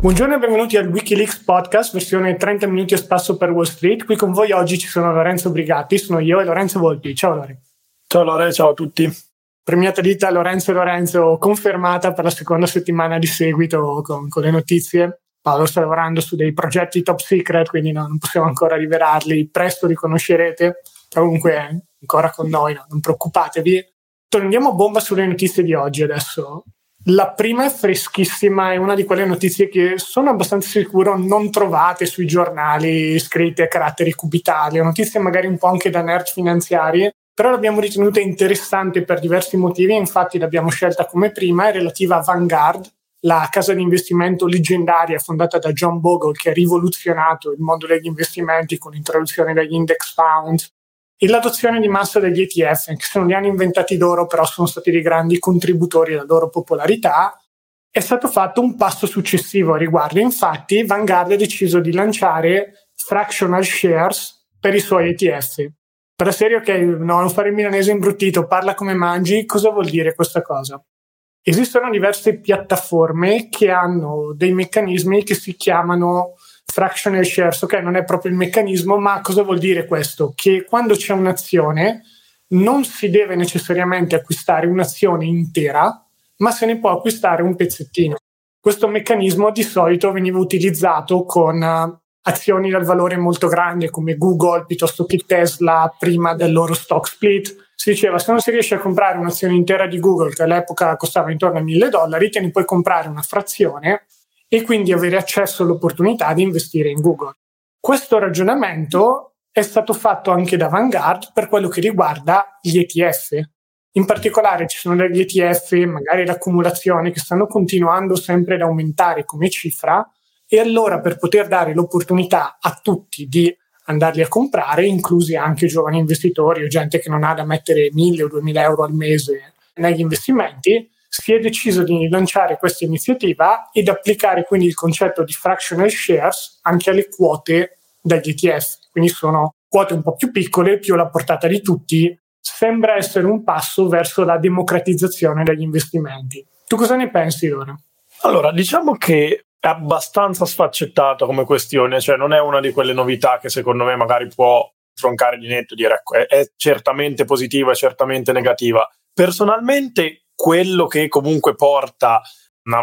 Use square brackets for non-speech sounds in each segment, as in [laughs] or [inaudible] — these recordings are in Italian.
Buongiorno e benvenuti al Wikileaks Podcast, versione 30 minuti a spasso per Wall Street. Qui con voi oggi ci sono Lorenzo Brigatti, sono io e Lorenzo Volpi. Ciao Lorenzo. Ciao Lore, ciao a tutti. Premiata ditta Lorenzo e Lorenzo confermata per la seconda settimana di seguito con, con le notizie. Paolo sta lavorando su dei progetti top secret, quindi no, non possiamo ancora rivelarli. Presto li conoscerete. Comunque è ancora con noi, no, non preoccupatevi. Torniamo a bomba sulle notizie di oggi adesso. La prima è freschissima, è una di quelle notizie che sono abbastanza sicuro non trovate sui giornali scritte a caratteri cubitali, notizie magari un po' anche da nerd finanziari, però l'abbiamo ritenuta interessante per diversi motivi, infatti l'abbiamo scelta come prima, è relativa a Vanguard, la casa di investimento leggendaria fondata da John Bogle che ha rivoluzionato il mondo degli investimenti con l'introduzione degli index funds, e l'adozione di massa degli ETF, che se non li hanno inventati loro, però sono stati dei grandi contributori alla loro popolarità, è stato fatto un passo successivo a riguardo. Infatti, Vanguard ha deciso di lanciare fractional shares per i suoi ETF. Per la serie, ok, no, non fare il milanese imbruttito, parla come mangi, cosa vuol dire questa cosa? Esistono diverse piattaforme che hanno dei meccanismi che si chiamano fractional shares, ok, non è proprio il meccanismo, ma cosa vuol dire questo? Che quando c'è un'azione non si deve necessariamente acquistare un'azione intera, ma se ne può acquistare un pezzettino. Questo meccanismo di solito veniva utilizzato con uh, azioni dal valore molto grande come Google piuttosto che Tesla prima del loro stock split. Si diceva se non si riesce a comprare un'azione intera di Google che all'epoca costava intorno a 1000 dollari, te ne puoi comprare una frazione e quindi avere accesso all'opportunità di investire in Google. Questo ragionamento è stato fatto anche da Vanguard per quello che riguarda gli ETF. In particolare ci sono degli ETF, magari l'accumulazione, che stanno continuando sempre ad aumentare come cifra e allora per poter dare l'opportunità a tutti di andarli a comprare, inclusi anche giovani investitori o gente che non ha da mettere 1000 o 2000 euro al mese negli investimenti, si è deciso di lanciare questa iniziativa ed applicare quindi il concetto di fractional shares anche alle quote dagli ETF. Quindi sono quote un po' più piccole, più alla portata di tutti. Sembra essere un passo verso la democratizzazione degli investimenti. Tu cosa ne pensi ora? Allora, diciamo che è abbastanza sfaccettato come questione, cioè non è una di quelle novità che secondo me magari può troncare di netto e dire ecco, è, è certamente positiva, è certamente negativa. Personalmente quello che comunque porta una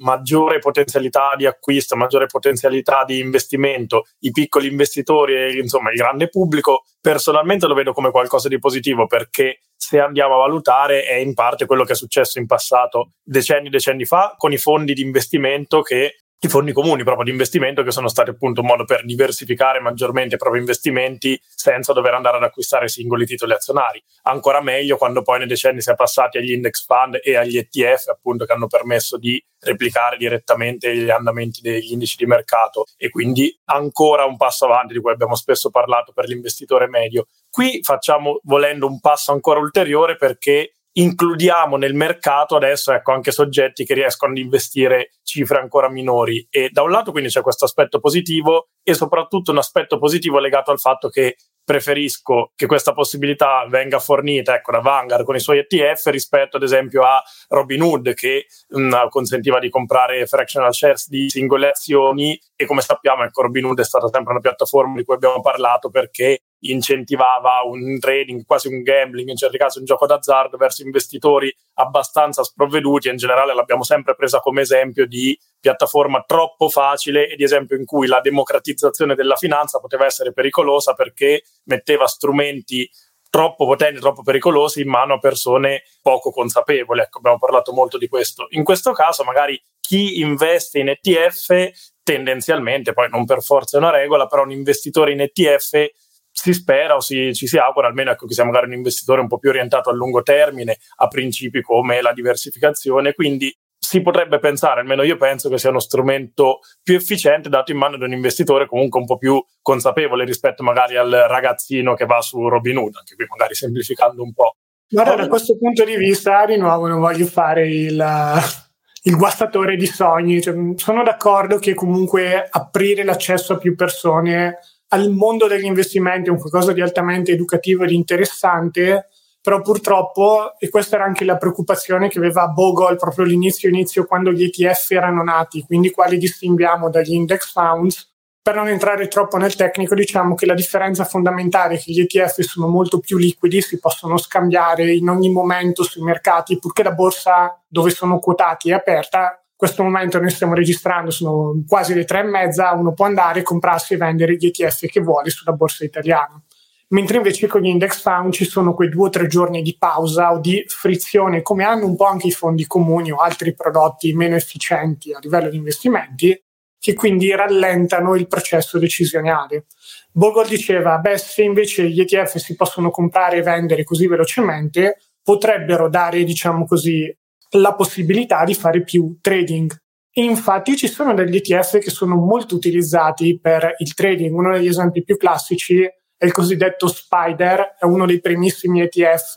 maggiore potenzialità di acquisto, maggiore potenzialità di investimento, i piccoli investitori e insomma il grande pubblico, personalmente lo vedo come qualcosa di positivo perché se andiamo a valutare è in parte quello che è successo in passato decenni e decenni fa con i fondi di investimento che i fondi comuni proprio di investimento che sono stati appunto un modo per diversificare maggiormente i propri investimenti senza dover andare ad acquistare singoli titoli azionari. Ancora meglio quando poi nei decenni si è passati agli index fund e agli ETF appunto che hanno permesso di replicare direttamente gli andamenti degli indici di mercato e quindi ancora un passo avanti di cui abbiamo spesso parlato per l'investitore medio. Qui facciamo volendo un passo ancora ulteriore perché includiamo nel mercato adesso ecco, anche soggetti che riescono ad investire cifre ancora minori. E da un lato quindi c'è questo aspetto positivo e soprattutto un aspetto positivo legato al fatto che preferisco che questa possibilità venga fornita ecco, da Vanguard con i suoi ETF rispetto ad esempio a Robinhood che mh, mm, consentiva di comprare fractional shares di singole azioni. E come sappiamo ecco, Robinhood è stata sempre una piattaforma di cui abbiamo parlato perché incentivava un trading, quasi un gambling, in certi casi un gioco d'azzardo verso investitori abbastanza sprovveduti e in generale l'abbiamo sempre presa come esempio di piattaforma troppo facile e di esempio in cui la democratizzazione della finanza poteva essere pericolosa perché metteva strumenti troppo potenti, troppo pericolosi in mano a persone poco consapevoli. Ecco, abbiamo parlato molto di questo. In questo caso, magari chi investe in ETF tendenzialmente, poi non per forza è una regola, però un investitore in ETF si spera o si, ci si augura almeno ecco, che sia magari un investitore un po' più orientato a lungo termine, a principi come la diversificazione, quindi si potrebbe pensare, almeno io penso che sia uno strumento più efficiente dato in mano ad un investitore comunque un po' più consapevole rispetto magari al ragazzino che va su Robinhood, anche qui magari semplificando un po'. Guarda, da questo punto di vista, di nuovo, non voglio fare il, [laughs] il guastatore di sogni. Cioè, sono d'accordo che comunque aprire l'accesso a più persone al mondo degli investimenti un qualcosa di altamente educativo ed interessante, però purtroppo, e questa era anche la preoccupazione che aveva Bogle proprio all'inizio inizio quando gli ETF erano nati, quindi quali distinguiamo dagli index funds, per non entrare troppo nel tecnico, diciamo che la differenza fondamentale è che gli ETF sono molto più liquidi, si possono scambiare in ogni momento sui mercati, purché la borsa dove sono quotati è aperta. Questo momento noi stiamo registrando, sono quasi le tre e mezza, uno può andare, comprarsi e vendere gli ETF che vuole sulla borsa italiana mentre invece con gli index fund ci sono quei due o tre giorni di pausa o di frizione, come hanno un po' anche i fondi comuni o altri prodotti meno efficienti a livello di investimenti, che quindi rallentano il processo decisionale. Bogle diceva, beh, se invece gli ETF si possono comprare e vendere così velocemente, potrebbero dare, diciamo così, la possibilità di fare più trading. Infatti ci sono degli ETF che sono molto utilizzati per il trading. Uno degli esempi più classici è il cosiddetto Spider, è uno dei primissimi ETF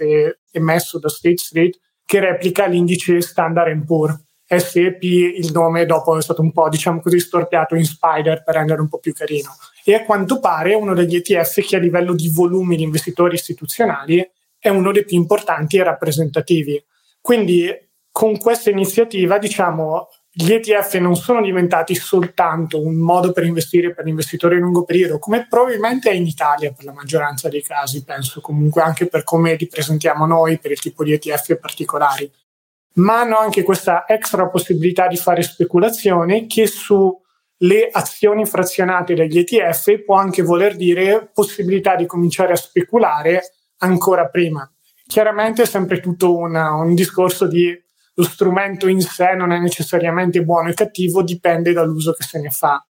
emesso da State Street che replica l'indice Standard Poor's. SEP, il nome dopo è stato un po', diciamo così, storpiato in Spider per rendere un po' più carino. E a quanto pare uno degli ETF che a livello di volumi di investitori istituzionali è uno dei più importanti e rappresentativi. Quindi con questa iniziativa, diciamo, gli ETF non sono diventati soltanto un modo per investire per investitori a lungo periodo, come probabilmente è in Italia per la maggioranza dei casi, penso comunque anche per come li presentiamo noi, per il tipo di ETF particolari, ma hanno anche questa extra possibilità di fare speculazione che sulle azioni frazionate dagli ETF può anche voler dire possibilità di cominciare a speculare ancora prima. Chiaramente è sempre tutto una, un discorso di lo strumento in sé non è necessariamente buono e cattivo, dipende dall'uso che se ne fa.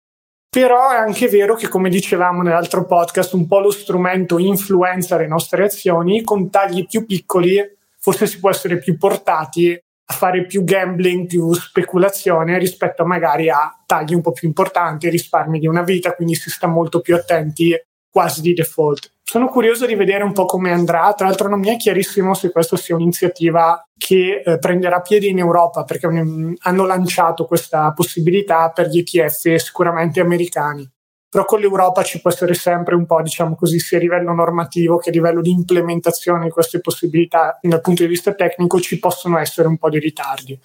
Però è anche vero che, come dicevamo nell'altro podcast, un po' lo strumento influenza le nostre azioni, con tagli più piccoli forse si può essere più portati a fare più gambling, più speculazione rispetto magari a tagli un po' più importanti, risparmi di una vita, quindi si sta molto più attenti quasi di default. Sono curioso di vedere un po' come andrà, tra l'altro non mi è chiarissimo se questa sia un'iniziativa che eh, prenderà piede in Europa perché hanno lanciato questa possibilità per gli ETF sicuramente americani. Però con l'Europa ci può essere sempre un po', diciamo così, sia a livello normativo che a livello di implementazione di queste possibilità dal punto di vista tecnico ci possono essere un po' di ritardi.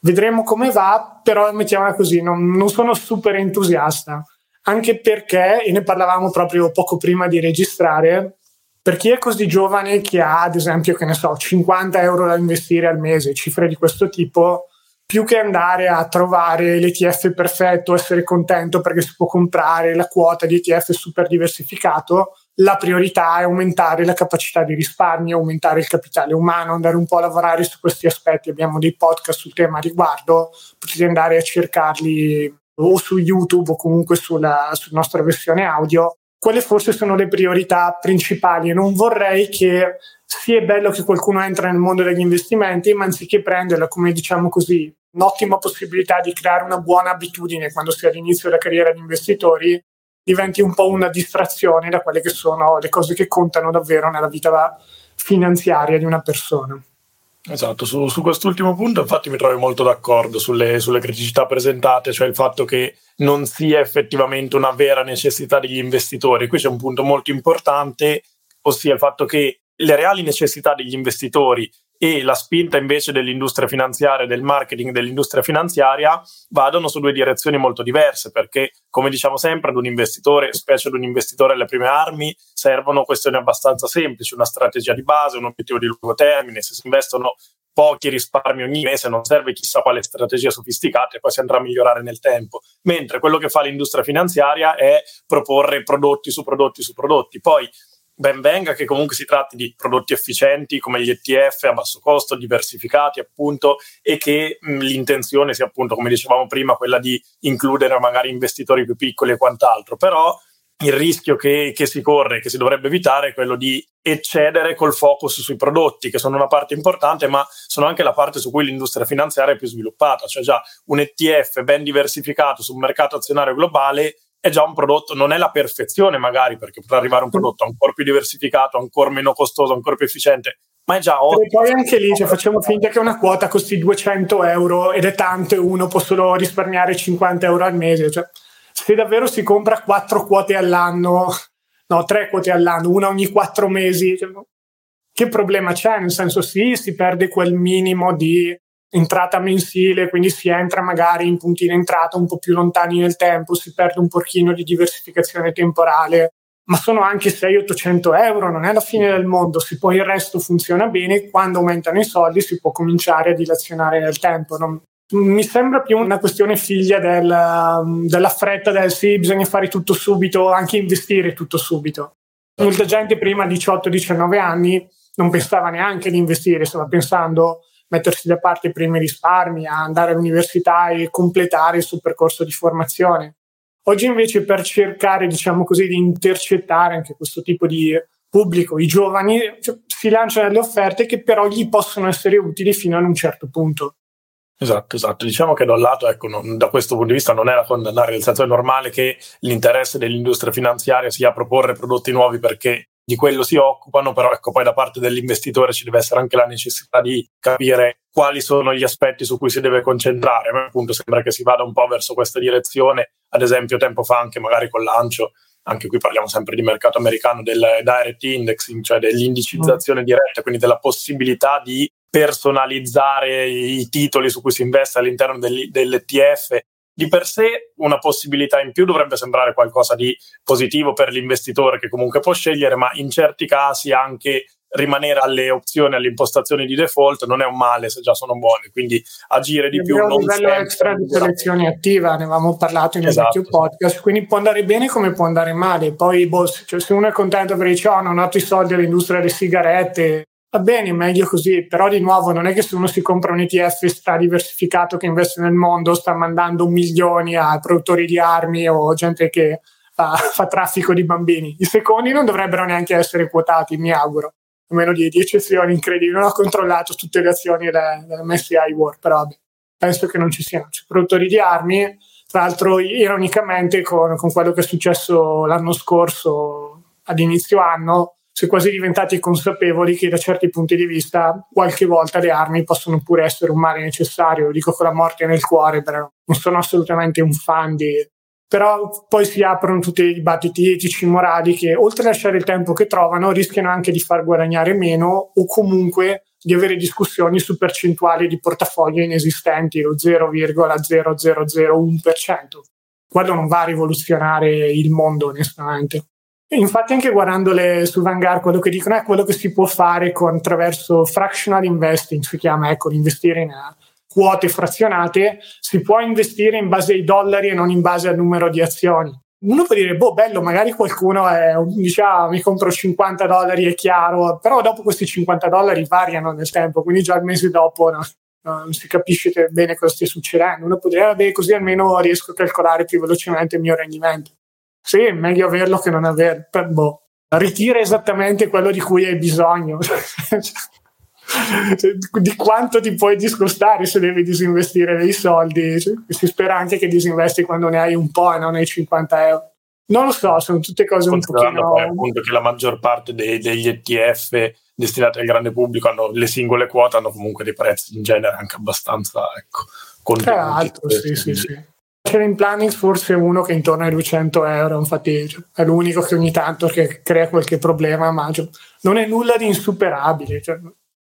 Vedremo come va, però mettiamola così, non, non sono super entusiasta anche perché, e ne parlavamo proprio poco prima di registrare, per chi è così giovane che ha, ad esempio, che ne so, 50 euro da investire al mese, cifre di questo tipo, più che andare a trovare l'ETF perfetto, essere contento perché si può comprare la quota di ETF super diversificato, la priorità è aumentare la capacità di risparmio, aumentare il capitale umano, andare un po' a lavorare su questi aspetti. Abbiamo dei podcast sul tema a riguardo, potete andare a cercarli o su YouTube o comunque sulla, sulla nostra versione audio, quelle forse sono le priorità principali non vorrei che sia bello che qualcuno entra nel mondo degli investimenti, ma anziché prenderla come diciamo così un'ottima possibilità di creare una buona abitudine quando si è all'inizio della carriera di investitori, diventi un po' una distrazione da quelle che sono le cose che contano davvero nella vita finanziaria di una persona. Esatto, su, su, quest'ultimo punto infatti mi trovo molto d'accordo sulle, sulle, criticità presentate, cioè il fatto che non sia effettivamente una vera necessità degli investitori. Qui c'è un punto molto importante, ossia il fatto che le reali necessità degli investitori e la spinta invece dell'industria finanziaria del marketing dell'industria finanziaria vadano su due direzioni molto diverse perché come diciamo sempre ad un investitore, specie ad un investitore alle prime armi, servono questioni abbastanza semplici, una strategia di base, un obiettivo di lungo termine, se si investono pochi risparmi ogni mese non serve chissà quale strategia sofisticata e poi si andrà a migliorare nel tempo, mentre quello che fa l'industria finanziaria è proporre prodotti su prodotti su prodotti. Poi ben venga che comunque si tratti di prodotti efficienti come gli ETF a basso costo, diversificati appunto e che mh, l'intenzione sia appunto, come dicevamo prima, quella di includere magari investitori più piccoli e quant'altro, però il rischio che, che si corre, che si dovrebbe evitare, è quello di eccedere col focus sui prodotti, che sono una parte importante, ma sono anche la parte su cui l'industria finanziaria è più sviluppata, cioè già un ETF ben diversificato sul mercato azionario globale è già un prodotto, non è la perfezione magari, perché potrà arrivare un prodotto ancora più diversificato, ancora meno costoso, ancora più efficiente, ma è già ottimo. E poi anche lì, cioè, facciamo finta che una quota costi 200 euro ed è tanto e uno può solo risparmiare 50 euro al mese. Cioè, se davvero si compra quattro quote all'anno, no, tre quote all'anno, una ogni quattro mesi, cioè, che problema c'è? Nel senso sì, si perde quel minimo di entrata mensile, quindi si entra magari in punti di entrata un po' più lontani nel tempo, si perde un pochino di diversificazione temporale, ma sono anche 600-800 euro, non è la fine del mondo, se poi il resto funziona bene, quando aumentano i soldi si può cominciare a dilazionare nel tempo. Non, mi sembra più una questione figlia del, della fretta del sì, bisogna fare tutto subito, anche investire tutto subito. Molta gente prima 18-19 anni non pensava neanche di investire, stava pensando mettersi da parte i primi risparmi, a andare all'università e completare il suo percorso di formazione. Oggi invece per cercare, diciamo così, di intercettare anche questo tipo di pubblico, i giovani, cioè, si lanciano delle offerte che però gli possono essere utili fino ad un certo punto. Esatto, esatto. Diciamo che da un lato, ecco, non, da questo punto di vista non è da condannare, nel senso è normale che l'interesse dell'industria finanziaria sia proporre prodotti nuovi perché di quello si occupano, però ecco, poi da parte dell'investitore ci deve essere anche la necessità di capire quali sono gli aspetti su cui si deve concentrare. A me appunto sembra che si vada un po' verso questa direzione, ad esempio tempo fa anche magari col lancio, anche qui parliamo sempre di mercato americano, del direct indexing, cioè dell'indicizzazione mm. diretta, quindi della possibilità di personalizzare i titoli su cui si investe all'interno dell'ETF di per sé una possibilità in più dovrebbe sembrare qualcosa di positivo per l'investitore che comunque può scegliere, ma in certi casi anche rimanere alle opzioni, alle impostazioni di default non è un male se già sono buone, quindi agire di più. È un livello extra di selezione attiva, ne avevamo parlato in un esatto. vecchio podcast, quindi può andare bene come può andare male. Poi boh, cioè, se uno è contento perché dice oh, non ho dato i soldi all'industria delle sigarette, Va bene, meglio così, però di nuovo non è che se uno si compra un ETF sta diversificato che investe nel mondo, sta mandando milioni a produttori di armi o gente che fa, [laughs] fa traffico di bambini. I secondi non dovrebbero neanche essere quotati, mi auguro, a meno di, di eccezioni incredibili. Non ho controllato tutte le azioni delle, delle MSI World, però vabbè, penso che non ci siano. C'è produttori di armi, tra l'altro ironicamente con, con quello che è successo l'anno scorso ad inizio anno, si è quasi diventati consapevoli che da certi punti di vista qualche volta le armi possono pure essere un male necessario, lo dico con la morte nel cuore, però non sono assolutamente un fan di... Però poi si aprono tutti i dibattiti etici, morali che oltre a lasciare il tempo che trovano rischiano anche di far guadagnare meno o comunque di avere discussioni su percentuali di portafoglio inesistenti, lo 0,0001%. Quello non va a rivoluzionare il mondo, onestamente. Infatti anche guardandole su Vanguard quello che dicono è quello che si può fare con, attraverso fractional investing, si chiama, ecco, investire in uh, quote frazionate, si può investire in base ai dollari e non in base al numero di azioni. Uno può dire, boh, bello, magari qualcuno è, dice, ah, mi compro 50 dollari, è chiaro, però dopo questi 50 dollari variano nel tempo, quindi già il mese dopo no, non si capisce bene cosa stia succedendo. Uno può dire, vabbè, così almeno riesco a calcolare più velocemente il mio rendimento. Sì, è meglio averlo che non averlo. Boh, ritira esattamente quello di cui hai bisogno. [laughs] di quanto ti puoi discostare se devi disinvestire dei soldi. Si spera anche che disinvesti quando ne hai un po' e non hai 50 euro. Non lo so, sono tutte cose un pochino... Poi appunto che la maggior parte dei, degli ETF destinati al grande pubblico hanno le singole quote hanno comunque dei prezzi in genere anche abbastanza ecco, contenuti. Tra l'altro, sì, sì, sì. Sharing planning forse uno che è intorno ai 200 euro, infatti cioè, è l'unico che ogni tanto che crea qualche problema, ma cioè, non è nulla di insuperabile. Cioè,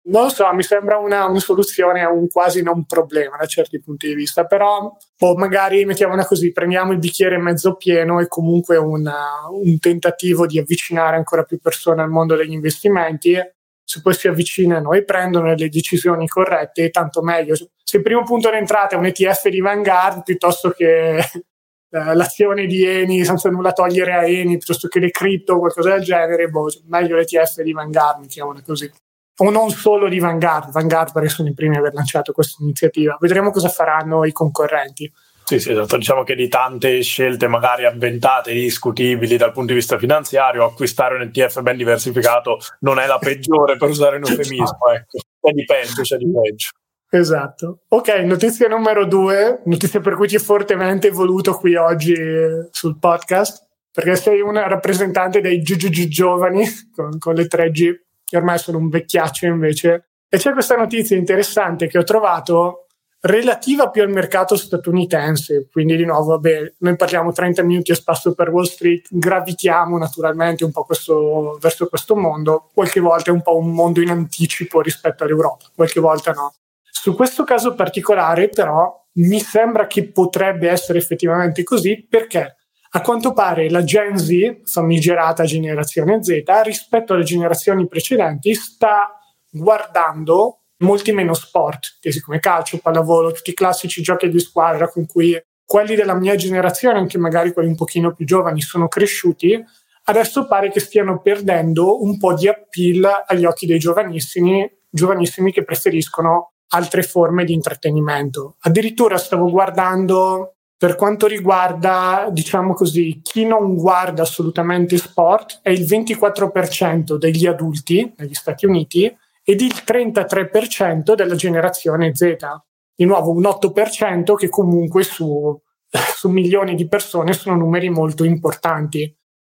non so, mi sembra una, una, soluzione a un quasi non problema da certi punti di vista, però o magari mettiamola così, prendiamo il bicchiere mezzo pieno e comunque una, un tentativo di avvicinare ancora più persone al mondo degli investimenti se poi si avvicinano e prendono le decisioni corrette, tanto meglio. Se il primo punto d'entrata è un ETF di Vanguard piuttosto che [laughs] eh, l'azione di Eni, senza nulla togliere a Eni, piuttosto che le cripto o qualcosa del genere, boh, meglio l'ETF di Vanguard, mettiamola così. O non solo di Vanguard, Vanguard perché sono i primi a aver lanciato questa iniziativa. Vedremo cosa faranno i concorrenti. Sì, sì, esatto. Diciamo che di tante scelte magari avventate, discutibili dal punto di vista finanziario, acquistare un ETF ben diversificato non è la peggiore per usare un [laughs] eufemismo, ecco. C'è di peggio, c'è di peggio. Esatto. Ok, notizia numero due, notizia per cui ti ho fortemente voluto qui oggi sul podcast, perché sei una rappresentante dei GGG giovani con, con le 3G, che ormai sono un vecchiaccio invece. E c'è questa notizia interessante che ho trovato relativa più al mercato statunitense, quindi di nuovo, vabbè, noi parliamo 30 minuti a spasso per Wall Street, gravitiamo naturalmente un po' questo, verso questo mondo, qualche volta è un po' un mondo in anticipo rispetto all'Europa, qualche volta no. Su questo caso particolare però mi sembra che potrebbe essere effettivamente così perché a quanto pare la Gen Z, famigerata generazione Z, rispetto alle generazioni precedenti sta guardando molti meno sport, tesi come calcio, pallavolo, tutti i classici giochi di squadra con cui quelli della mia generazione, anche magari quelli un pochino più giovani, sono cresciuti, adesso pare che stiano perdendo un po' di appeal agli occhi dei giovanissimi, giovanissimi che preferiscono altre forme di intrattenimento. Addirittura stavo guardando per quanto riguarda, diciamo così, chi non guarda assolutamente sport, è il 24% degli adulti negli Stati Uniti ed il 33% della generazione Z. Di nuovo un 8% che comunque su, [laughs] su milioni di persone sono numeri molto importanti.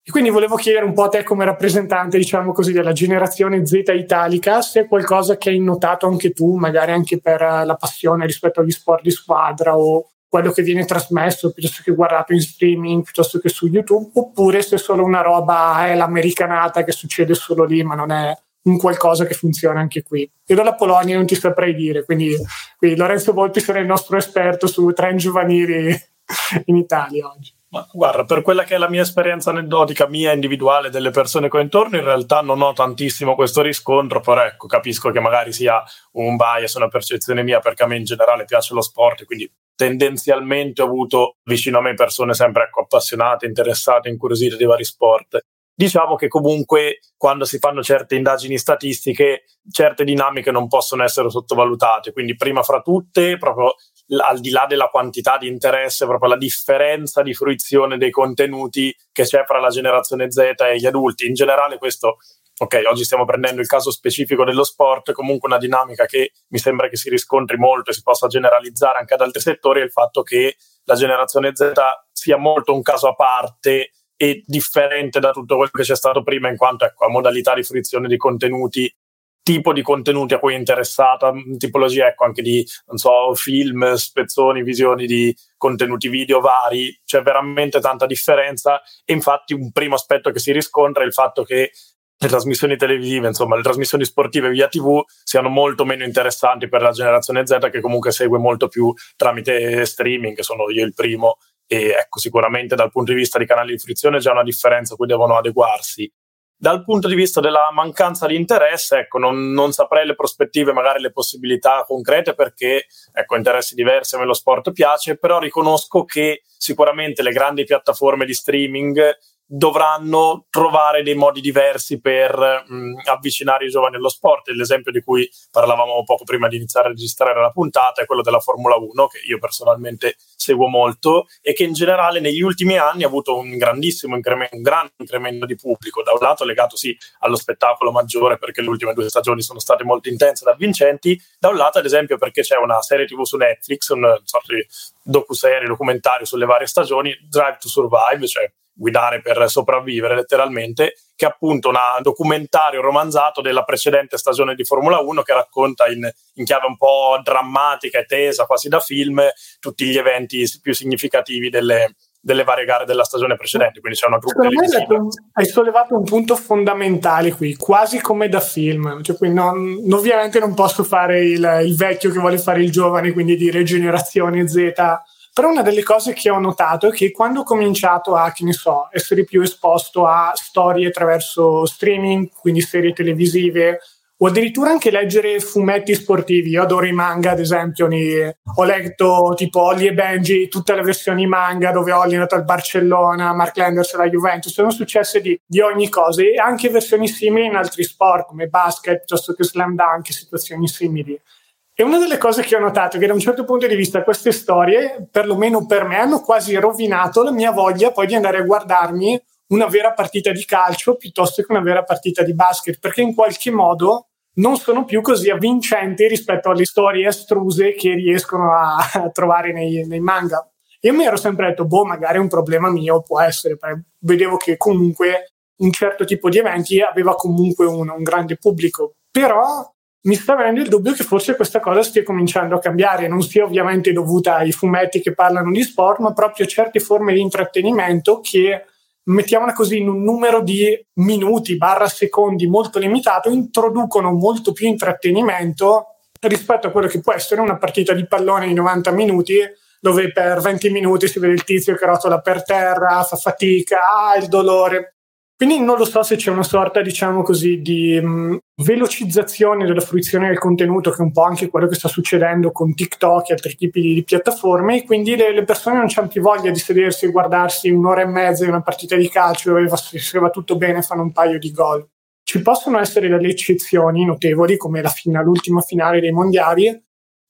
E quindi volevo chiedere un po' a te come rappresentante, diciamo così, della generazione Z italica, se è qualcosa che hai notato anche tu, magari anche per la passione rispetto agli sport di squadra o quello che viene trasmesso piuttosto che guardato in streaming, piuttosto che su YouTube, oppure se è solo una roba è l'americanata che succede solo lì, ma non è un qualcosa che funziona anche qui. Io dalla Polonia non ti saprei dire, quindi, quindi Lorenzo Volpi sarà il nostro esperto su trend giovanili [laughs] in Italia oggi. Ma guarda, per quella che è la mia esperienza aneddotica, mia individuale, delle persone che ho intorno, in realtà non ho tantissimo questo riscontro, però ecco, capisco che magari sia un bias, una percezione mia, perché a me in generale piace lo sport, quindi tendenzialmente ho avuto vicino a me persone sempre ecco, appassionate, interessate, incuriosite di vari sport diciamo che comunque quando si fanno certe indagini statistiche, certe dinamiche non possono essere sottovalutate. Quindi, prima fra tutte, proprio al di là della quantità di interesse, proprio la differenza di fruizione dei contenuti che c'è fra la generazione Z e gli adulti. In generale, questo. Ok, oggi stiamo prendendo il caso specifico dello sport, comunque una dinamica che mi sembra che si riscontri molto e si possa generalizzare anche ad altri settori è il fatto che la generazione Z sia molto un caso a parte e differente da tutto quello che c'è stato prima in quanto ecco, a modalità di fruizione di contenuti tipo di contenuti a cui è interessata, tipologia ecco anche di non so, film, spezzoni, visioni di contenuti video vari, c'è veramente tanta differenza e infatti un primo aspetto che si riscontra è il fatto che le trasmissioni televisive, insomma, le trasmissioni sportive via TV siano molto meno interessanti per la generazione Z che comunque segue molto più tramite streaming, sono io il primo e ecco, sicuramente dal punto di vista di canali di frizione c'è una differenza a cui devono adeguarsi. Dal punto di vista della mancanza di interesse, ecco, non, non saprei le prospettive, magari le possibilità concrete perché ecco, interessi diversi a me lo sport piace, però riconosco che sicuramente le grandi piattaforme di streaming dovranno trovare dei modi diversi per mh, avvicinare i giovani allo sport. L'esempio di cui parlavamo poco prima di iniziare a registrare la puntata è quello della Formula 1, che io personalmente seguo molto e che in generale negli ultimi anni ha avuto un grandissimo incremento, un grande incremento di pubblico. Da un lato legato sì allo spettacolo maggiore, perché le ultime due stagioni sono state molto intense ed avvincenti, da un lato ad esempio perché c'è una serie TV su Netflix, un sorta di docu-serie, documentario sulle varie stagioni, Drive to Survive, cioè guidare per sopravvivere letteralmente, che è appunto un documentario romanzato della precedente stagione di Formula 1 che racconta in, in, chiave un po' drammatica e tesa, quasi da film, tutti gli eventi più significativi delle, delle varie gare della stagione precedente. Quindi c'è una truppa televisiva. Hai sollevato un punto fondamentale qui, quasi come da film. Cioè, non, ovviamente non posso fare il, il vecchio che vuole fare il giovane, quindi dire generazione Z però una delle cose che ho notato è che quando ho cominciato a, che ne so, essere più esposto a storie attraverso streaming, quindi serie televisive, o addirittura anche leggere fumetti sportivi. Io adoro i manga, ad esempio, ho letto tipo Ollie e Benji, tutte le versioni manga dove Ollie è andato al Barcellona, Mark Landers alla Juventus, sono successe di, di, ogni cosa e anche versioni simili in altri sport come basket piuttosto che slam dunk, situazioni simili. E una delle cose che ho notato è che da un certo punto di vista queste storie, perlomeno per me, hanno quasi rovinato la mia voglia poi di andare a guardarmi una vera partita di calcio piuttosto che una vera partita di basket, perché in qualche modo non sono più così avvincenti rispetto alle storie astruse che riescono a, trovare nei, nei, manga. Io mi ero sempre detto, boh, magari è un problema mio, può essere, vedevo che comunque un certo tipo di eventi aveva comunque un, un grande pubblico, però mi sta venendo il dubbio che forse questa cosa stia cominciando a cambiare, non sia ovviamente dovuta ai fumetti che parlano di sport, ma proprio a certe forme di intrattenimento che, mettiamola così, in un numero di minuti barra secondi molto limitato, introducono molto più intrattenimento rispetto a quello che può essere una partita di pallone di 90 minuti dove per 20 minuti si vede il tizio che rotola per terra, fa fatica, ha il dolore. Quindi non lo so se c'è una sorta, diciamo così, di mh, velocizzazione della fruizione del contenuto, che è un po' anche quello che sta succedendo con TikTok e altri tipi di, di piattaforme, e quindi le, le, persone non hanno più voglia di sedersi e guardarsi un'ora e mezza in una partita di calcio dove va, se va tutto bene fanno un paio di gol. Ci possono essere delle eccezioni notevoli, come la fina, l'ultima finale dei mondiali,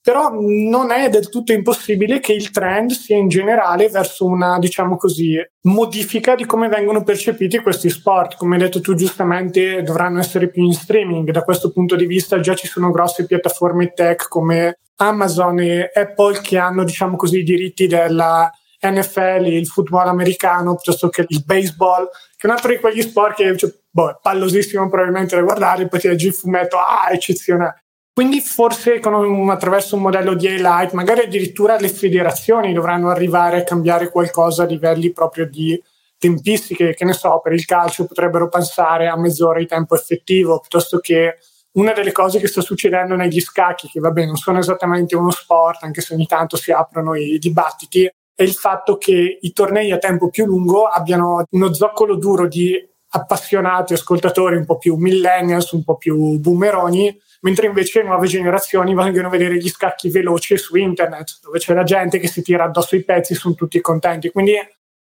però non è del tutto impossibile che il trend sia in generale verso una, diciamo così, modifica di come vengono percepiti questi sport. Come hai detto tu giustamente, dovranno essere più in streaming. Da questo punto di vista già ci sono grosse piattaforme tech come Amazon e Apple che hanno, diciamo così, i diritti della NFL, il football americano, piuttosto che il baseball, che è un altro di quegli sport che cioè, boh, è pallosissimo probabilmente da guardare, poi ti leggi il fumetto, ah, eccezionale. Quindi forse un, attraverso un modello di highlight, magari addirittura le federazioni dovranno arrivare a cambiare qualcosa a livelli proprio di tempistiche, che ne so, per il calcio potrebbero passare a mezz'ora di tempo effettivo, piuttosto che una delle cose che sta succedendo negli scacchi, che vabbè non sono esattamente uno sport, anche se ogni tanto si aprono i dibattiti, è il fatto che i tornei a tempo più lungo abbiano uno zoccolo duro di appassionati, ascoltatori un po' più millennials, un po' più boomeroni, mentre invece le nuove generazioni vogliono vedere gli scacchi veloci su internet, dove c'è la gente che si tira addosso i pezzi, sono tutti contenti. Quindi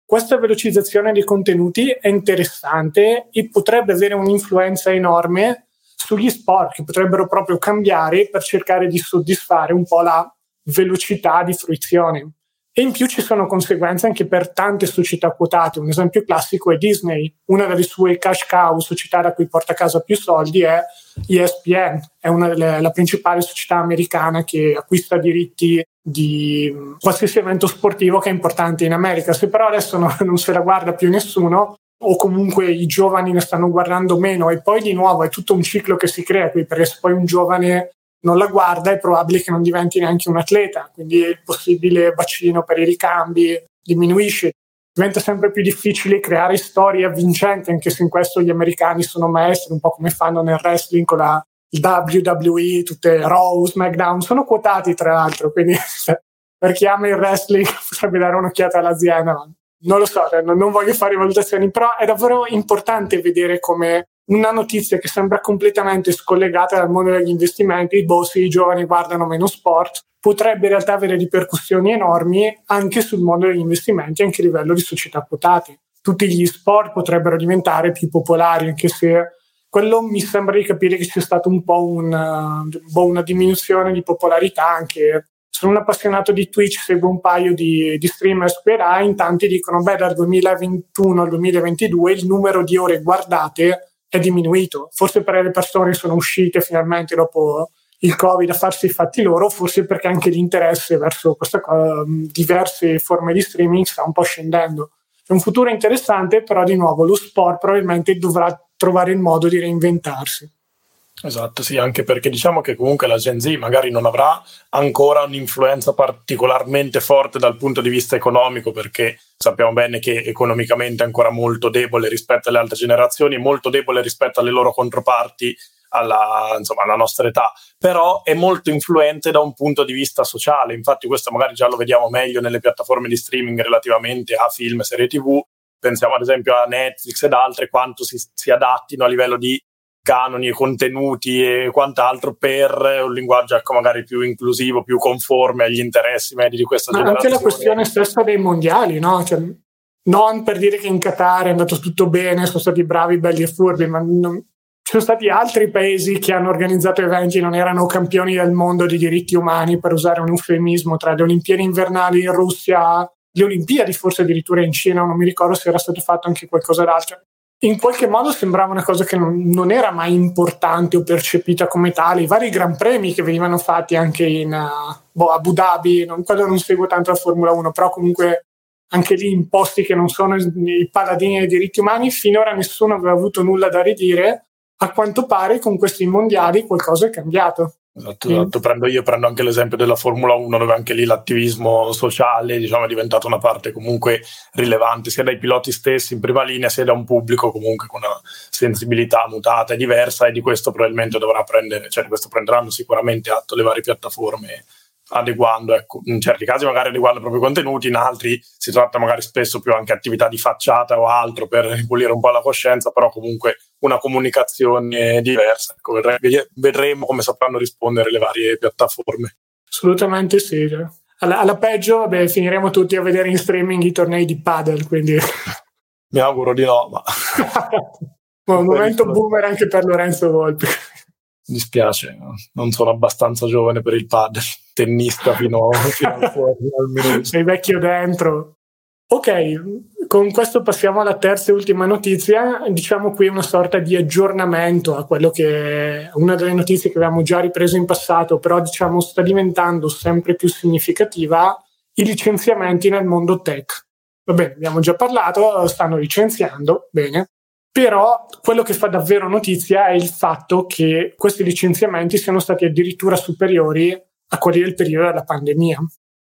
questa velocizzazione dei contenuti è interessante e potrebbe avere un'influenza enorme sugli sport che potrebbero proprio cambiare per cercare di soddisfare un po' la velocità di fruizione. E in più ci sono conseguenze anche per tante società quotate. Un esempio classico è Disney. Una delle sue cash cow, società da cui porta a casa più soldi, è ESPN. È una delle, la principale società americana che acquista diritti di qualsiasi evento sportivo che è importante in America. Se però adesso no, [laughs] non se la guarda più nessuno, o comunque i giovani ne stanno guardando meno, e poi di nuovo è tutto un ciclo che si crea qui, perché se poi un giovane non la guarda è probabile che non diventi neanche un atleta, quindi il possibile bacino per i ricambi diminuisce. Diventa sempre più difficile creare storie avvincenti, anche se in questo gli americani sono maestri, un po' come fanno nel wrestling con la WWE, tutte Raw, SmackDown, sono quotati tra l'altro, quindi [laughs] per chi ama il wrestling [laughs] potrebbe dare un'occhiata all'azienda. Non lo so, cioè, non voglio fare valutazioni, però è davvero importante vedere come una notizia che sembra completamente scollegata dal mondo degli investimenti, boh, se i giovani guardano meno sport, potrebbe in realtà avere ripercussioni enormi anche sul mondo degli investimenti, anche a livello di società quotate. Tutti gli sport potrebbero diventare più popolari, anche se quello mi sembra di capire che sia stata un po' una, boh, una diminuzione di popolarità anche sono un appassionato di Twitch, seguo un paio di, di streamer su in tanti dicono beh dal 2021 al 2022 il numero di ore guardate è diminuito. Forse perché le persone sono uscite finalmente dopo il Covid a farsi i fatti loro, forse perché anche l'interesse verso queste diverse forme di streaming sta un po' scendendo. È un futuro interessante, però di nuovo lo sport probabilmente dovrà trovare il modo di reinventarsi. Esatto, sì, anche perché diciamo che comunque la Gen Z magari non avrà ancora un'influenza particolarmente forte dal punto di vista economico, perché sappiamo bene che economicamente è ancora molto debole rispetto alle altre generazioni, molto debole rispetto alle loro controparti alla, insomma, alla nostra età, però è molto influente da un punto di vista sociale. Infatti, questo magari già lo vediamo meglio nelle piattaforme di streaming relativamente a film, serie TV. Pensiamo ad esempio a Netflix ed altre, quanto si, si adattino a livello di canoni e contenuti e quant'altro per un linguaggio ecco, magari più inclusivo, più conforme agli interessi medi di questa Ma generazione. Anche la questione stessa dei mondiali, no? Cioè, non per dire che in Qatar è andato tutto bene, sono stati bravi, belli e furbi, ma non... ci sono stati altri paesi che hanno organizzato eventi, non erano campioni del mondo di diritti umani, per usare un eufemismo, tra le Olimpiadi invernali in Russia, le Olimpiadi forse addirittura in Cina, non mi ricordo se era stato fatto anche qualcosa d'altro in qualche modo sembrava una cosa che non, non, era mai importante o percepita come tale. I vari gran premi che venivano fatti anche in uh, boh, Abu Dhabi, non, quello non seguo tanto la Formula 1, però comunque anche lì in posti che non sono i paladini dei diritti umani, finora nessuno aveva avuto nulla da ridire. a quanto pare con questi mondiali qualcosa è cambiato. Esatto, esatto. Prendo io prendo anche l'esempio della Formula 1 dove anche lì l'attivismo sociale diciamo, è diventato una parte comunque rilevante sia dai piloti stessi in prima linea sia da un pubblico comunque con una sensibilità mutata e diversa e di questo probabilmente dovrà prendere, cioè di questo prenderanno sicuramente atto le varie piattaforme adeguando, ecco, in certi casi magari adeguando i propri contenuti, in altri si tratta magari spesso più anche attività di facciata o altro per ripulire un po' la coscienza, però comunque una comunicazione diversa. Ecco, vedremo come sapranno rispondere le varie piattaforme. Assolutamente sì. Cioè. Alla, alla peggio vabbè, finiremo tutti a vedere in streaming i tornei di paddle, quindi... Mi auguro di no, ma... [laughs] un momento boomer anche per Lorenzo Volpi. Mi dispiace, non sono abbastanza giovane per il paddle tennista fino, [laughs] fino al fuori. Sei vecchio dentro. Ok, con questo passiamo alla terza e ultima notizia. Diciamo qui una sorta di aggiornamento a quello che è una delle notizie che avevamo già ripreso in passato, però diciamo sta diventando sempre più significativa i licenziamenti nel mondo tech. Va bene, abbiamo già parlato, stanno licenziando, bene. Però quello che fa davvero notizia è il fatto che questi licenziamenti siano stati addirittura superiori a quelli del periodo della pandemia.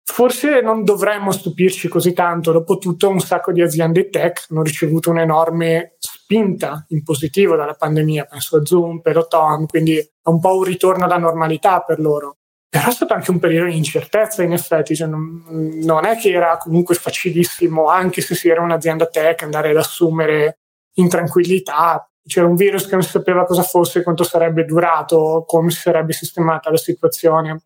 Forse non dovremmo stupirci così tanto, dopo tutto un sacco di aziende tech hanno ricevuto un'enorme spinta in positivo dalla pandemia, penso a Zoom, Peloton, quindi è un po' un ritorno alla normalità per loro. Però è stato anche un periodo di incertezza in effetti, cioè non, non è che era comunque facilissimo, anche se si era un'azienda tech, andare ad assumere in tranquillità. C'era un virus che non si sapeva cosa fosse, quanto sarebbe durato, come si sarebbe sistemata la situazione.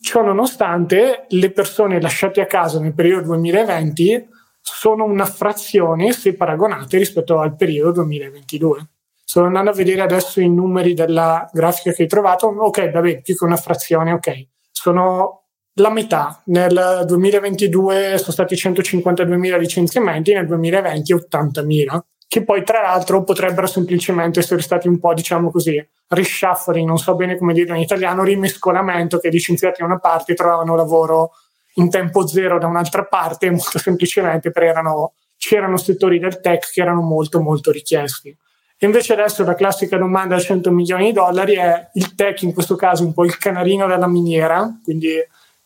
Ciò nonostante, le persone lasciate a casa nel periodo 2020 sono una frazione se paragonate rispetto al periodo 2022. Sto andando a vedere adesso i numeri della grafica che hai trovato. Ok, vabbè, più che una frazione, ok. Sono la metà. Nel 2022 sono stati 152.000 licenziamenti, nel 2020 80.000 che poi tra l'altro potrebbero semplicemente essere stati un po', diciamo così, reshuffling, non so bene come dirlo in italiano, rimescolamento che licenziati da una parte trovavano lavoro in tempo zero da un'altra parte, [laughs] molto semplicemente perché erano, c'erano settori del tech che erano molto molto richiesti. E invece adesso la classica domanda a 100 milioni di dollari è il tech in questo caso un po' il canarino della miniera, quindi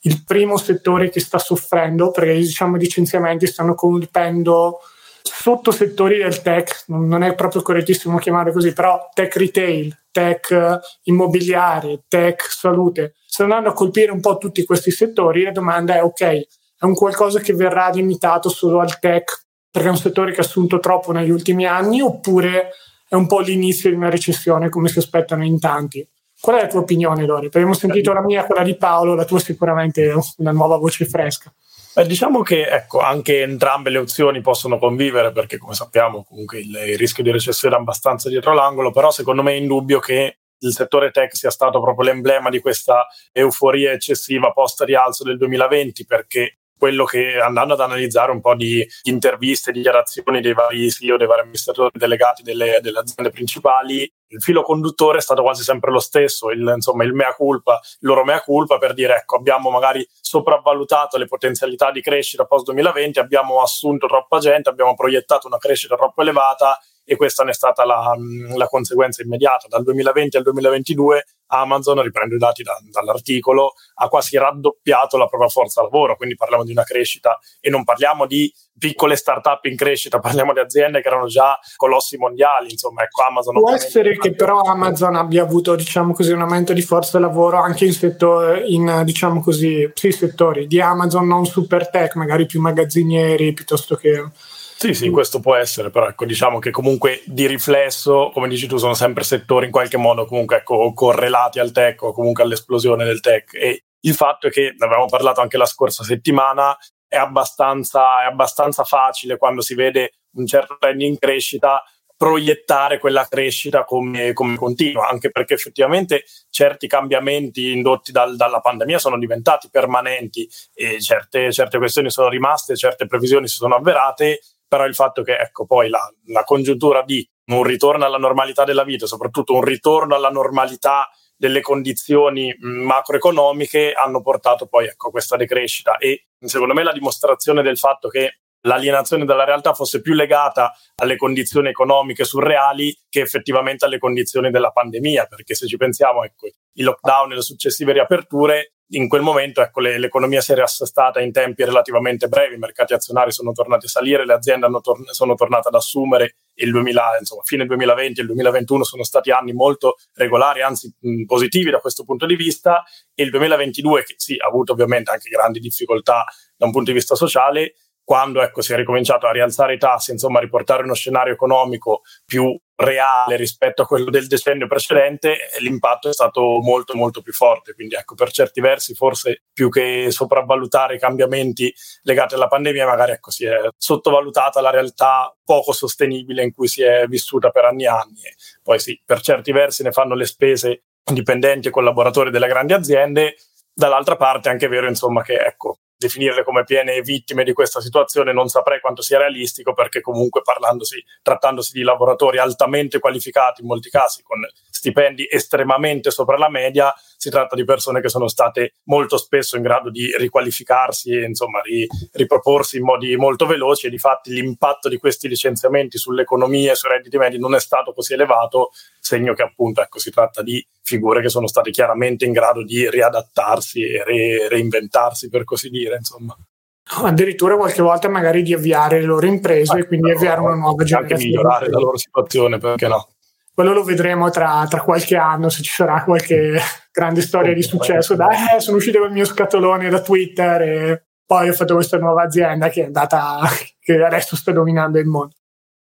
il primo settore che sta soffrendo perché diciamo i licenziamenti stanno colpendo sottosettori del tech, non è proprio correttissimo chiamare così, però tech retail, tech eh, immobiliare, tech salute, stanno andando a colpire un po' tutti questi settori, la domanda è ok, è un qualcosa che verrà limitato solo al tech perché è un settore che ha assunto troppo negli ultimi anni oppure è un po' l'inizio di una recessione come si aspettano in tanti? Qual è la tua opinione, Lori? Abbiamo sentito la mia, quella di Paolo, la tua sicuramente è una nuova voce fresca. Beh, diciamo che ecco, anche entrambe le opzioni possono convivere perché come sappiamo comunque il, il rischio di recessione è abbastanza dietro l'angolo, però secondo me è indubbio che il settore tech sia stato proprio l'emblema di questa euforia eccessiva post rialzo del 2020 perché quello che andando ad analizzare un po' di interviste, dichiarazioni dei vari CEO, dei vari amministratori delegati delle, delle aziende principali, il filo conduttore è stato quasi sempre lo stesso, il, insomma il mea culpa, il loro mea culpa per dire ecco abbiamo magari sopravvalutato le potenzialità di crescita post 2020, abbiamo assunto troppa gente, abbiamo proiettato una crescita troppo elevata e questa ne è stata la, la, conseguenza immediata. Dal 2020 al 2022 Amazon, riprendo i dati da, dall'articolo, ha quasi raddoppiato la propria forza lavoro, quindi parliamo di una crescita e non parliamo di piccole start-up in crescita, parliamo di aziende che erano già colossi mondiali, insomma, ecco Amazon. Può essere che però Amazon abbia avuto, diciamo così, un aumento di forza lavoro anche in, settori, in diciamo così, sì, settori di Amazon non super tech, magari più magazzinieri piuttosto che sì, sì, questo può essere, però ecco, diciamo che comunque di riflesso, come dici tu, sono sempre settori in qualche modo comunque ecco, correlati al tech o comunque all'esplosione del tech. E il fatto è che, ne avevamo parlato anche la scorsa settimana, è abbastanza, è abbastanza facile quando si vede un certo trend in crescita proiettare quella crescita come, come, continua, anche perché effettivamente certi cambiamenti indotti dal, dalla pandemia sono diventati permanenti e certe, certe questioni sono rimaste, certe previsioni si sono avverate però il fatto che ecco poi la, la congiuntura di un ritorno alla normalità della vita, soprattutto un ritorno alla normalità delle condizioni macroeconomiche hanno portato poi ecco, a questa decrescita. E secondo me la dimostrazione del fatto che l'alienazione dalla realtà fosse più legata alle condizioni economiche surreali che effettivamente alle condizioni della pandemia, perché se ci pensiamo, ecco, i lockdown e le successive riaperture in quel momento ecco, le, l'economia si è riassestata in tempi relativamente brevi, i mercati azionari sono tornati a salire, le aziende tor- sono tornate ad assumere, il 2000, insomma, fine 2020 e il 2021 sono stati anni molto regolari, anzi mh, positivi da questo punto di vista, e il 2022, che sì, ha avuto ovviamente anche grandi difficoltà da un punto di vista sociale, quando ecco, si è ricominciato a rialzare i tassi, insomma, a riportare uno scenario economico più reale rispetto a quello del decennio precedente, l'impatto è stato molto molto più forte. Quindi ecco, per certi versi forse più che sopravvalutare i cambiamenti legati alla pandemia, magari ecco, si è sottovalutata la realtà poco sostenibile in cui si è vissuta per anni e anni. Poi sì, per certi versi ne fanno le spese dipendenti e collaboratori delle grandi aziende, dall'altra parte è anche vero insomma che ecco, definirle come piene vittime di questa situazione non saprei quanto sia realistico perché comunque trattandosi di lavoratori altamente qualificati in molti casi con stipendi estremamente sopra la media, si tratta di persone che sono state molto spesso in grado di riqualificarsi e insomma ri, riproporsi in modi molto veloci e di fatti l'impatto di questi licenziamenti sull'economia e sui redditi medi non è stato così elevato, segno che appunto ecco, si tratta di figure che sono state chiaramente in grado di riadattarsi e re, reinventarsi per così dire insomma addirittura qualche volta magari di avviare le loro imprese e quindi avviare una nuova generazione. Anche migliorare la loro situazione, perché no? quello lo vedremo tra, tra, qualche anno se ci sarà qualche grande storia di successo. Dai, eh, sono uscito con il mio scatolone da Twitter e poi ho fatto questa nuova azienda che è andata, [laughs] che adesso sta dominando il mondo.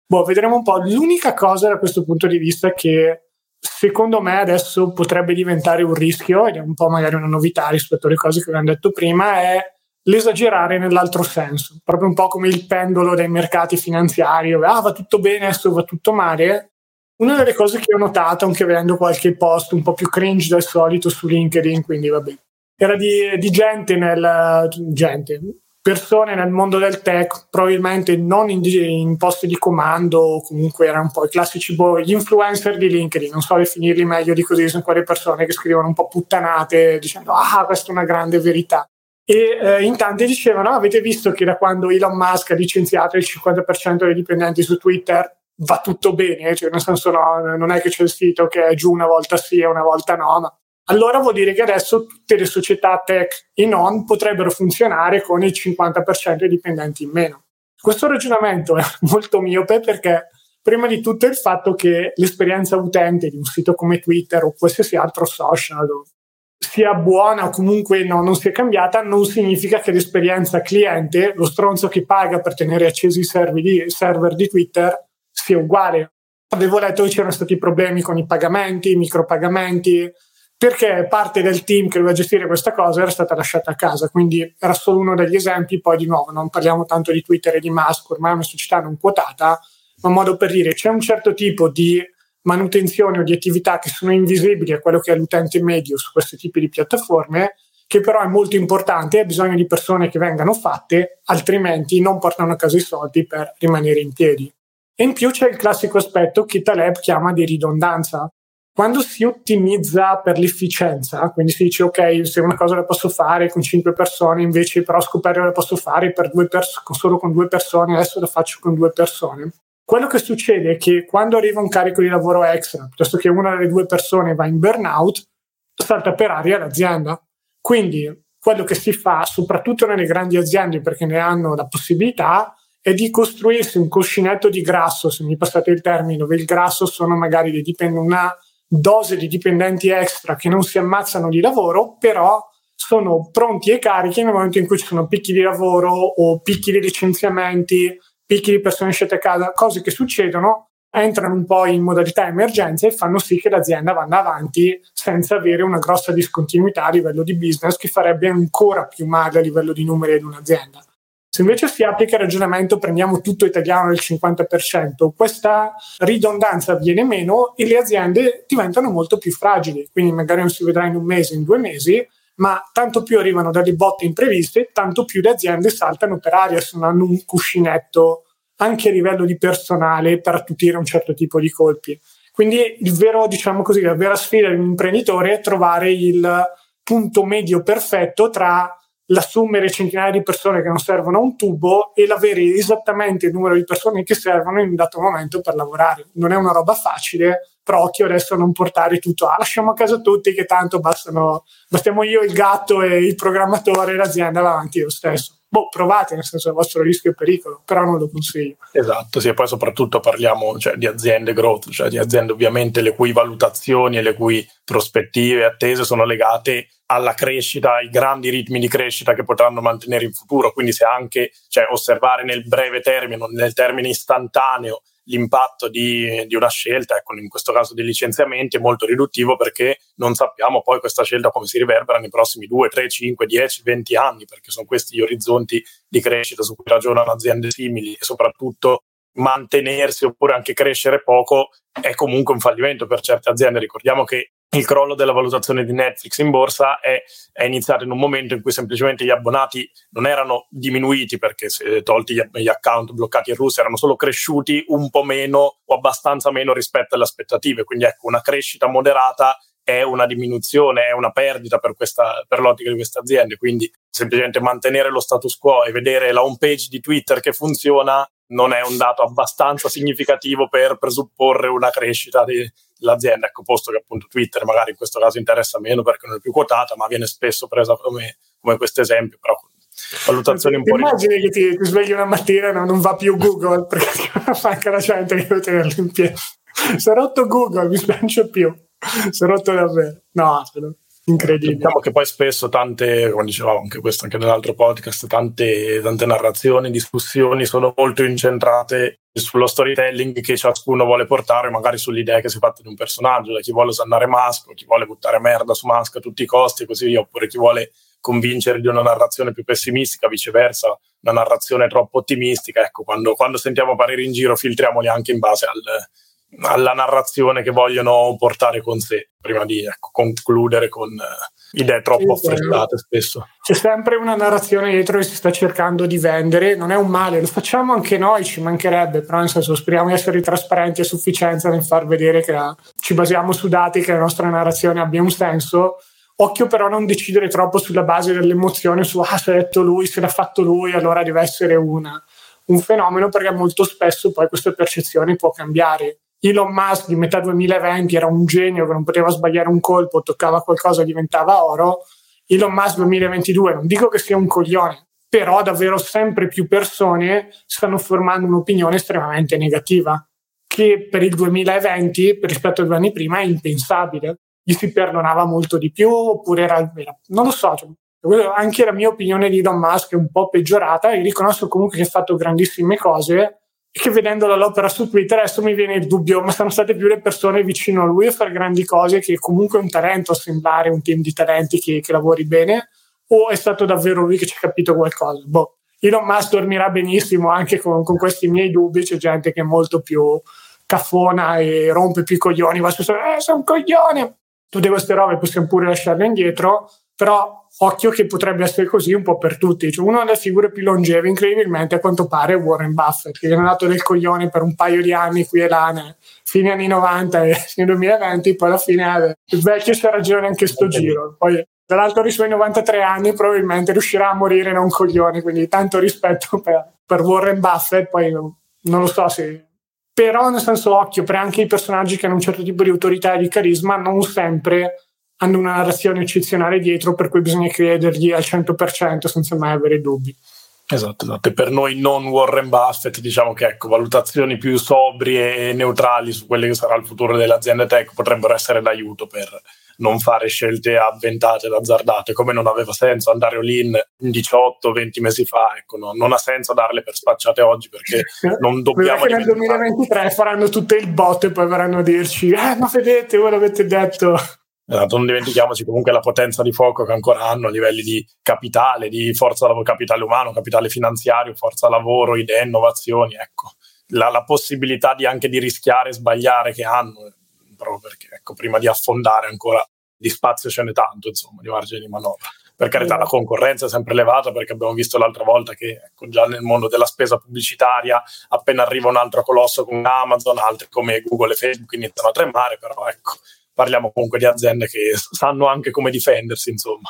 Boh, vedremo un po'. L'unica cosa da questo punto di vista che secondo me adesso potrebbe diventare un rischio, ed è un po' magari una novità rispetto alle cose che abbiamo detto prima, è l'esagerare nell'altro senso. Proprio un po' come il pendolo dei mercati finanziari, dove ah, va tutto bene, adesso va tutto male una delle cose che ho notato anche vedendo qualche post un po' più cringe del solito su LinkedIn, quindi vabbè, era di, di gente nel gente, persone nel mondo del tech, probabilmente non in, in posti di comando, comunque erano un po' i classici boh, gli influencer di LinkedIn, non so definirli meglio di così, sono quelle persone che scrivono un po' puttanate dicendo ah questa è una grande verità. E eh, in tanti dicevano: Avete visto che da quando Elon Musk ha licenziato il 50% dei dipendenti su Twitter va tutto bene, cioè nel senso no, non è che c'è il sito che è giù una volta sì e una volta no, ma allora vuol dire che adesso tutte le società tech e non potrebbero funzionare con il 50% dei dipendenti in meno. Questo ragionamento è [laughs] molto miope perché prima di tutto il fatto che l'esperienza utente di un sito come Twitter o qualsiasi altro social sia buona o comunque no, non sia cambiata, non significa che l'esperienza cliente, lo stronzo che paga per tenere accesi i di, server di Twitter, sia uguale. Avevo letto che c'erano stati problemi con i pagamenti, i micropagamenti, perché parte del team che doveva gestire questa cosa era stata lasciata a casa, quindi era solo uno degli esempi, poi di nuovo non parliamo tanto di Twitter e di Musk, ormai è una società non quotata, ma modo per dire c'è un certo tipo di manutenzione o di attività che sono invisibili a quello che è l'utente medio su questi tipi di piattaforme, che però è molto importante e ha bisogno di persone che vengano fatte, altrimenti non portano a casa i soldi per rimanere in piedi. E in più c'è il classico aspetto che Taleb chiama di ridondanza. Quando si ottimizza per l'efficienza, quindi si dice ok, se una cosa la posso fare con cinque persone, invece però scoprire la posso fare pers- solo con due persone, adesso la faccio con due persone. Quello che succede è che quando arriva un carico di lavoro extra, piuttosto che una delle due persone va in burnout, salta per aria l'azienda. Quindi quello che si fa, soprattutto nelle grandi aziende, perché ne hanno la possibilità, è di costruirsi un cuscinetto di grasso, se mi passate il termine, dove il grasso sono magari dei dipend- una dose di dipendenti extra che non si ammazzano di lavoro, però sono pronti e carichi nel momento in cui ci sono picchi di lavoro o picchi di licenziamenti, picchi di persone scelte a casa, cose che succedono, entrano un po' in modalità emergenza e fanno sì che l'azienda vada avanti senza avere una grossa discontinuità a livello di business che farebbe ancora più male a livello di numeri ad un'azienda. Se invece si applica il ragionamento prendiamo tutto italiano del 50%, questa ridondanza avviene meno e le aziende diventano molto più fragili, quindi magari non si vedrà in un mese, in due mesi, ma tanto più arrivano delle botte impreviste, tanto più le aziende saltano per aria se non hanno un cuscinetto anche a livello di personale per attutire un certo tipo di colpi. Quindi vero, diciamo così, la vera sfida di un imprenditore è trovare il punto medio perfetto tra l'assumere centinaia di persone che non servono a un tubo e l'avere esattamente il numero di persone che servono in un dato momento per lavorare. Non è una roba facile, però occhio adesso a non portare tutto, ah, lasciamo a casa tutti che tanto bastano, bastiamo io, il gatto e il programmatore e l'azienda va avanti lo stesso boh, provate, nel senso è il vostro rischio e pericolo, però non lo consiglio. Esatto, sì, e poi soprattutto parliamo cioè, di aziende growth, cioè di aziende ovviamente le cui valutazioni e le cui prospettive e attese sono legate alla crescita, ai grandi ritmi di crescita che potranno mantenere in futuro, quindi se anche cioè, osservare nel breve termine, nel termine istantaneo, l'impatto di, di, una scelta, ecco, in questo caso dei licenziamenti, è molto riduttivo perché non sappiamo poi questa scelta come si riverbera nei prossimi 2, 3, 5, 10, 20 anni, perché sono questi gli orizzonti di crescita su cui ragionano aziende simili e soprattutto mantenersi oppure anche crescere poco è comunque un fallimento per certe aziende. Ricordiamo che il crollo della valutazione di Netflix in borsa è, è, iniziato in un momento in cui semplicemente gli abbonati non erano diminuiti perché se tolti gli, gli, account bloccati in Russia erano solo cresciuti un po' meno o abbastanza meno rispetto alle aspettative. Quindi ecco, una crescita moderata è una diminuzione, è una perdita per, questa, per l'ottica di queste aziende. Quindi semplicemente mantenere lo status quo e vedere la home page di Twitter che funziona non è un dato abbastanza significativo per presupporre una crescita dell'azienda. Ecco, posto che appunto Twitter magari in questo caso interessa meno perché non è più quotata, ma viene spesso presa come, come questo esempio, però valutazioni un po' immagini che ti, ti svegli una mattina e no, non va più Google [laughs] perché manca la gente che deve tenerlo in piedi. Si è rotto Google, mi slancio più. Si è rotto davvero. No, incredibile. Diciamo che poi spesso tante, come dicevamo anche questo anche nell'altro podcast, tante, tante narrazioni, discussioni sono molto incentrate sullo storytelling che ciascuno vuole portare, magari sulle idee che si è fatte di un personaggio, da chi vuole osannare Musk, chi vuole buttare merda su Musk a tutti i costi e così via, oppure chi vuole convincere di una narrazione più pessimistica, viceversa, una narrazione troppo ottimistica. Ecco, quando, quando sentiamo pareri in giro, filtriamoli anche in base al, alla narrazione che vogliono portare con sé, prima di ecco, concludere con eh, idee troppo affrettate spesso. C'è sempre una narrazione dietro che si sta cercando di vendere, non è un male, lo facciamo anche noi, ci mancherebbe, però nel senso speriamo di essere trasparenti a sufficienza nel far vedere che la, ci basiamo su dati, che la nostra narrazione abbia un senso. Occhio però a non decidere troppo sulla base dell'emozione, su ah, se l'ha detto lui, se l'ha fatto lui, allora deve essere una, un fenomeno, perché molto spesso poi questa percezione può cambiare Elon Musk di metà 2020 era un genio che non poteva sbagliare un colpo, toccava qualcosa e diventava oro. Elon Musk 2022 non dico che sia un coglione, però davvero sempre più persone stanno formando un'opinione estremamente negativa, che per il 2020 rispetto a due anni prima è impensabile. Gli si perdonava molto di più, oppure era, era non lo so, cioè, anche la mia opinione di Elon Musk è un po' peggiorata e riconosco comunque che ha fatto grandissime cose, che vedendo l'opera su Twitter adesso mi viene il dubbio, ma sono state più le persone vicino a lui a fare grandi cose che comunque è un talento assemblare un team di talenti che, che lavori bene o è stato davvero lui che ci ha capito qualcosa? Boh. Elon Musk dormirà benissimo anche con, con, questi miei dubbi, c'è gente che è molto più caffona e rompe più i coglioni, va su, eh, sei un coglione! Tutte queste robe possiamo pure lasciarle indietro, però occhio che potrebbe essere così un po' per tutti. Cioè, una delle figure più longeve, incredibilmente, a quanto pare, è Warren Buffett, che è nato del coglione per un paio di anni qui e là, ne, fine anni 90 e [laughs] fine 2020, poi alla fine il vecchio c'ha ragione anche sto giro. Poi, tra l'altro, nei suoi 93 anni probabilmente riuscirà a morire non coglione, quindi tanto rispetto per, per Warren Buffett, poi non lo so se però nel senso occhio per anche i personaggi che hanno un certo tipo di autorità e di carisma non sempre hanno una narrazione eccezionale dietro per cui bisogna credergli al 100% senza mai avere dubbi. Esatto, esatto. E per noi non Warren Buffett, diciamo che ecco, valutazioni più sobrie e neutrali su quello che sarà il futuro delle aziende tech potrebbero essere d'aiuto per non fare scelte avventate ed azzardate, come non aveva senso andare all-in 18-20 mesi fa. Ecco, no, non ha senso darle per spacciate oggi perché non dobbiamo... Perché nel 2023 faranno tutte il bot e poi verranno a dirci, eh, ma vedete, voi l'avete detto. Esatto, non dimentichiamoci comunque la potenza di fuoco che ancora hanno a livelli di capitale, di forza capitale umano, capitale finanziario, forza lavoro, idee, innovazioni, ecco. La, la possibilità di anche di rischiare e sbagliare che hanno, proprio perché ecco, prima di affondare ancora di spazio ce n'è tanto, insomma, di margine di manovra. Per carità, la concorrenza è sempre elevata perché abbiamo visto l'altra volta che ecco, già nel mondo della spesa pubblicitaria, appena arriva un altro colosso come Amazon, altri come Google e Facebook iniziano a tremare, però ecco, parliamo comunque di aziende che sanno anche come difendersi, insomma.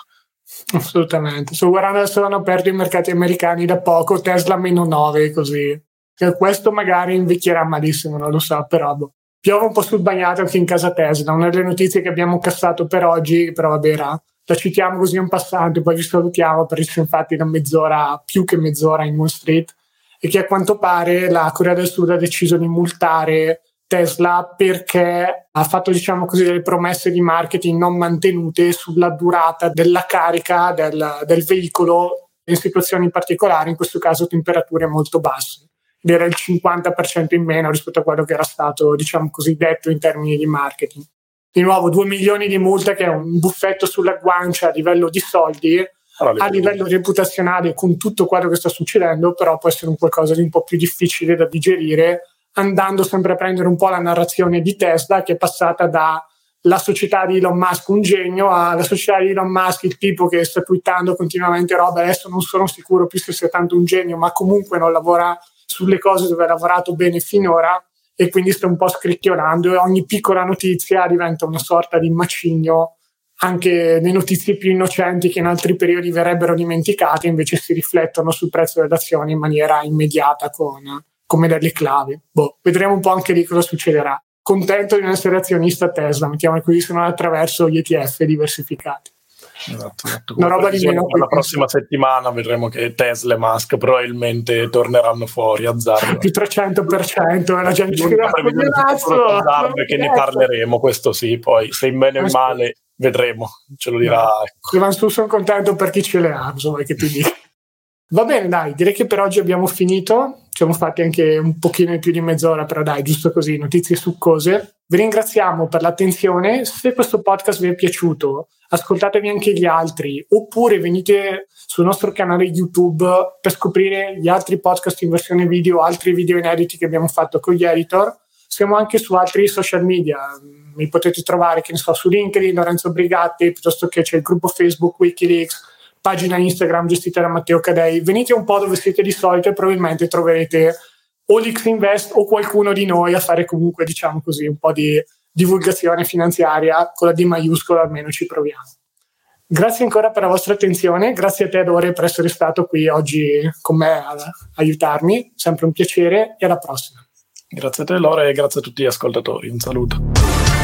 Assolutamente. Sto guardando adesso hanno aperto i mercati americani da poco, Tesla meno 9, così. E questo magari invecchierà malissimo, non lo so, però boh. piove un po' sul bagnato anche in casa Tesla. Una delle notizie che abbiamo cassato per oggi, però vabbè, era, la citiamo così un passante, poi vi salutiamo per essere infatti da mezz'ora, più che mezz'ora in Wall Street, e che a quanto pare la Corea del Sud ha deciso di multare Tesla perché ha fatto diciamo così delle promesse di marketing non mantenute sulla durata della carica del, del veicolo in situazioni particolari, in questo caso temperature molto basse. Ed era il 50% in meno rispetto a quello che era stato, diciamo così, detto in termini di marketing. Di nuovo, 2 milioni di multe che è un buffetto sulla guancia a livello di soldi, a livello reputazionale con tutto quello che sta succedendo, però può essere un qualcosa di un po' più difficile da digerire andando sempre a prendere un po' la narrazione di Tesla che è passata da la società di Elon Musk un genio alla società di Elon Musk il tipo che sta twittando continuamente roba. Adesso non sono sicuro più se sia tanto un genio ma comunque non lavora sulle cose dove ha lavorato bene finora e quindi sta un po' scricchiolando e ogni piccola notizia diventa una sorta di macigno anche le notizie più innocenti che in altri periodi verrebbero dimenticate invece si riflettono sul prezzo delle azioni in maniera immediata con come delle clavi. Boh, vedremo un po' anche lì cosa succederà. Contento di non essere azionista Tesla, mettiamo così, se non attraverso gli ETF diversificati. Esatto, esatto. Una roba di meno. La prossima settimana vedremo che Tesla e Musk probabilmente torneranno fuori a Zardo. Più 300%, la gente ci che ne parleremo, questo sì, poi se in bene o in male vedremo, ce lo dirà. Ecco. Su sono contento per chi ce le ha, insomma, che ti dico. Va bene, dai, direi che per oggi abbiamo finito. Siamo fatti anche un pochino in più di mezz'ora, però dai, giusto così, notizie succose. Vi ringraziamo per l'attenzione. Se questo podcast vi è piaciuto, ascoltatevi anche gli altri, oppure venite sul nostro canale YouTube per scoprire gli altri podcast in versione video, altri video inediti che abbiamo fatto con gli editor. Siamo anche su altri social media. Mi potete trovare, che ne so, su LinkedIn, Lorenzo Brigatti, piuttosto che c'è il gruppo Facebook Wikileaks pagina Instagram gestita da Matteo Cadei. Venite un po' dove siete di solito e probabilmente troverete o l'X Invest o qualcuno di noi a fare comunque, diciamo così, un po' di divulgazione finanziaria con la D maiuscola, almeno ci proviamo. Grazie ancora per la vostra attenzione, grazie a te Dore per essere stato qui oggi con me a aiutarmi, sempre un piacere e alla prossima. Grazie a te Lore e grazie a tutti gli ascoltatori, un saluto.